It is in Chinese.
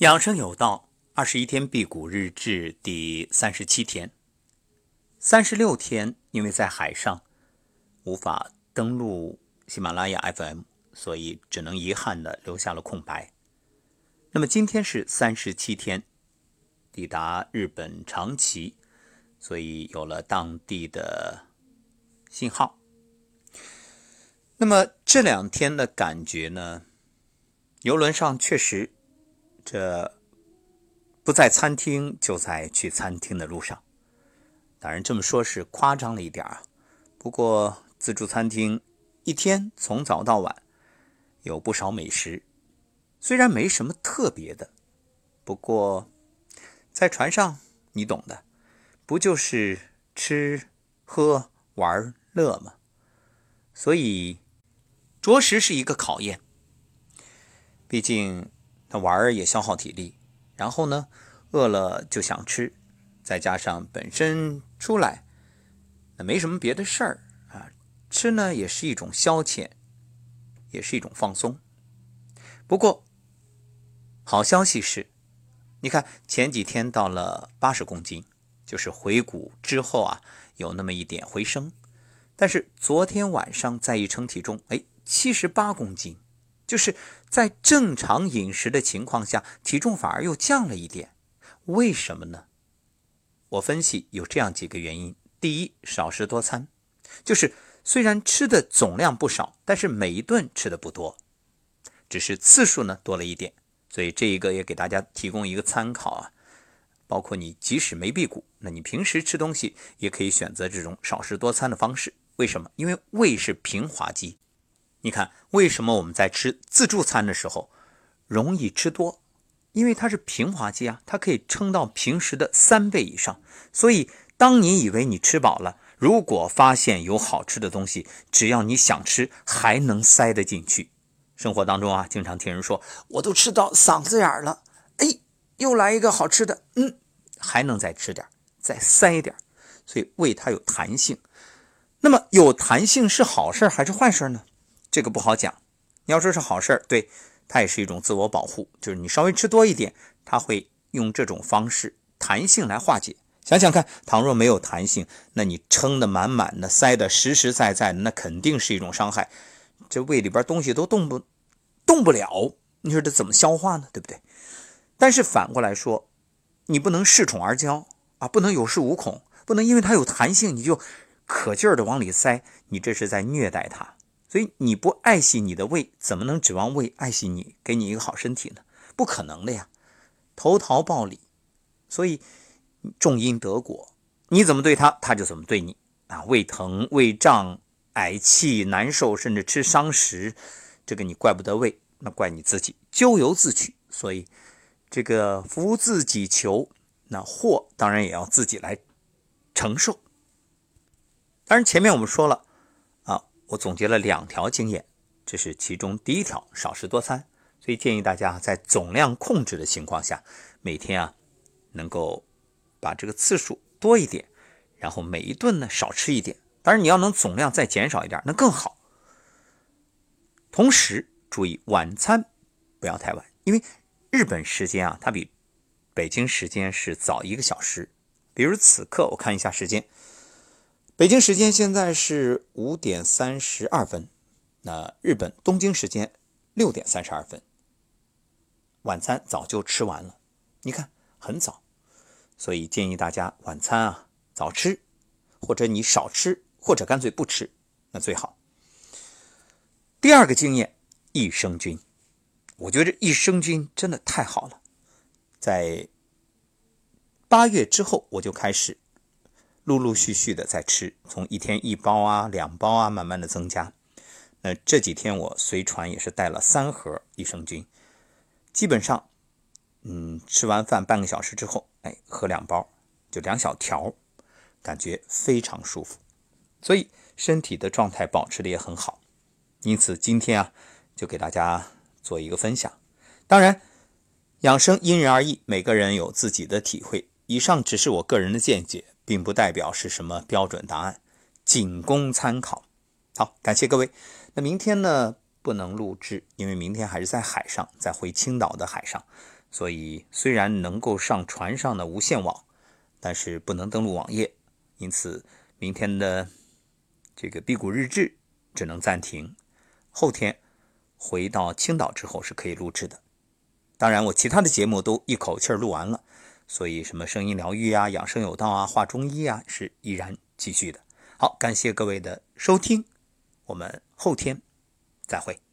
养生有道，二十一天辟谷日志第三十七天，三十六天，因为在海上无法登录喜马拉雅 FM，所以只能遗憾的留下了空白。那么今天是三十七天，抵达日本长崎，所以有了当地的信号。那么这两天的感觉呢？游轮上确实。这不在餐厅，就在去餐厅的路上。当然这么说是夸张了一点啊。不过自助餐厅一天从早到晚有不少美食，虽然没什么特别的，不过在船上你懂的，不就是吃喝玩乐吗？所以着实是一个考验。毕竟。那玩儿也消耗体力，然后呢，饿了就想吃，再加上本身出来那没什么别的事儿啊，吃呢也是一种消遣，也是一种放松。不过好消息是，你看前几天到了八十公斤，就是回谷之后啊有那么一点回升，但是昨天晚上再一称体重，哎，七十八公斤。就是在正常饮食的情况下，体重反而又降了一点，为什么呢？我分析有这样几个原因：第一，少食多餐，就是虽然吃的总量不少，但是每一顿吃的不多，只是次数呢多了一点。所以这一个也给大家提供一个参考啊。包括你即使没辟谷，那你平时吃东西也可以选择这种少食多餐的方式。为什么？因为胃是平滑肌。你看，为什么我们在吃自助餐的时候容易吃多？因为它是平滑肌啊，它可以撑到平时的三倍以上。所以，当你以为你吃饱了，如果发现有好吃的东西，只要你想吃，还能塞得进去。生活当中啊，经常听人说，我都吃到嗓子眼了，哎，又来一个好吃的，嗯，还能再吃点，再塞点。所以，胃它有弹性。那么，有弹性是好事还是坏事呢？这个不好讲，你要说是好事儿，对，它也是一种自我保护，就是你稍微吃多一点，它会用这种方式弹性来化解。想想看，倘若没有弹性，那你撑得满满的，塞得实实在在的，那肯定是一种伤害。这胃里边东西都动不动不了，你说这怎么消化呢？对不对？但是反过来说，你不能恃宠而骄啊，不能有恃无恐，不能因为它有弹性你就可劲儿的往里塞，你这是在虐待它。所以你不爱惜你的胃，怎么能指望胃爱惜你，给你一个好身体呢？不可能的呀！投桃报李，所以种因得果，你怎么对他，他就怎么对你啊！胃疼、胃胀、嗳气、难受，甚至吃伤食，这个你怪不得胃，那怪你自己，咎由自取。所以这个福自己求，那祸当然也要自己来承受。当然前面我们说了。我总结了两条经验，这是其中第一条，少食多餐。所以建议大家在总量控制的情况下，每天啊能够把这个次数多一点，然后每一顿呢少吃一点。当然你要能总量再减少一点，那更好。同时注意晚餐不要太晚，因为日本时间啊它比北京时间是早一个小时。比如此刻我看一下时间。北京时间现在是五点三十二分，那日本东京时间六点三十二分。晚餐早就吃完了，你看很早，所以建议大家晚餐啊早吃，或者你少吃，或者干脆不吃，那最好。第二个经验，益生菌，我觉得益生菌真的太好了，在八月之后我就开始。陆陆续续的在吃，从一天一包啊、两包啊，慢慢的增加。那这几天我随船也是带了三盒益生菌，基本上，嗯，吃完饭半个小时之后，哎，喝两包，就两小条，感觉非常舒服，所以身体的状态保持的也很好。因此今天啊，就给大家做一个分享。当然，养生因人而异，每个人有自己的体会。以上只是我个人的见解。并不代表是什么标准答案，仅供参考。好，感谢各位。那明天呢不能录制，因为明天还是在海上，在回青岛的海上。所以虽然能够上船上的无线网，但是不能登录网页，因此明天的这个辟谷日志只能暂停。后天回到青岛之后是可以录制的。当然，我其他的节目都一口气录完了，所以什么声音疗愈啊、养生有道啊、画中医啊是依然继续的。好，感谢各位的收听，我们后天再会。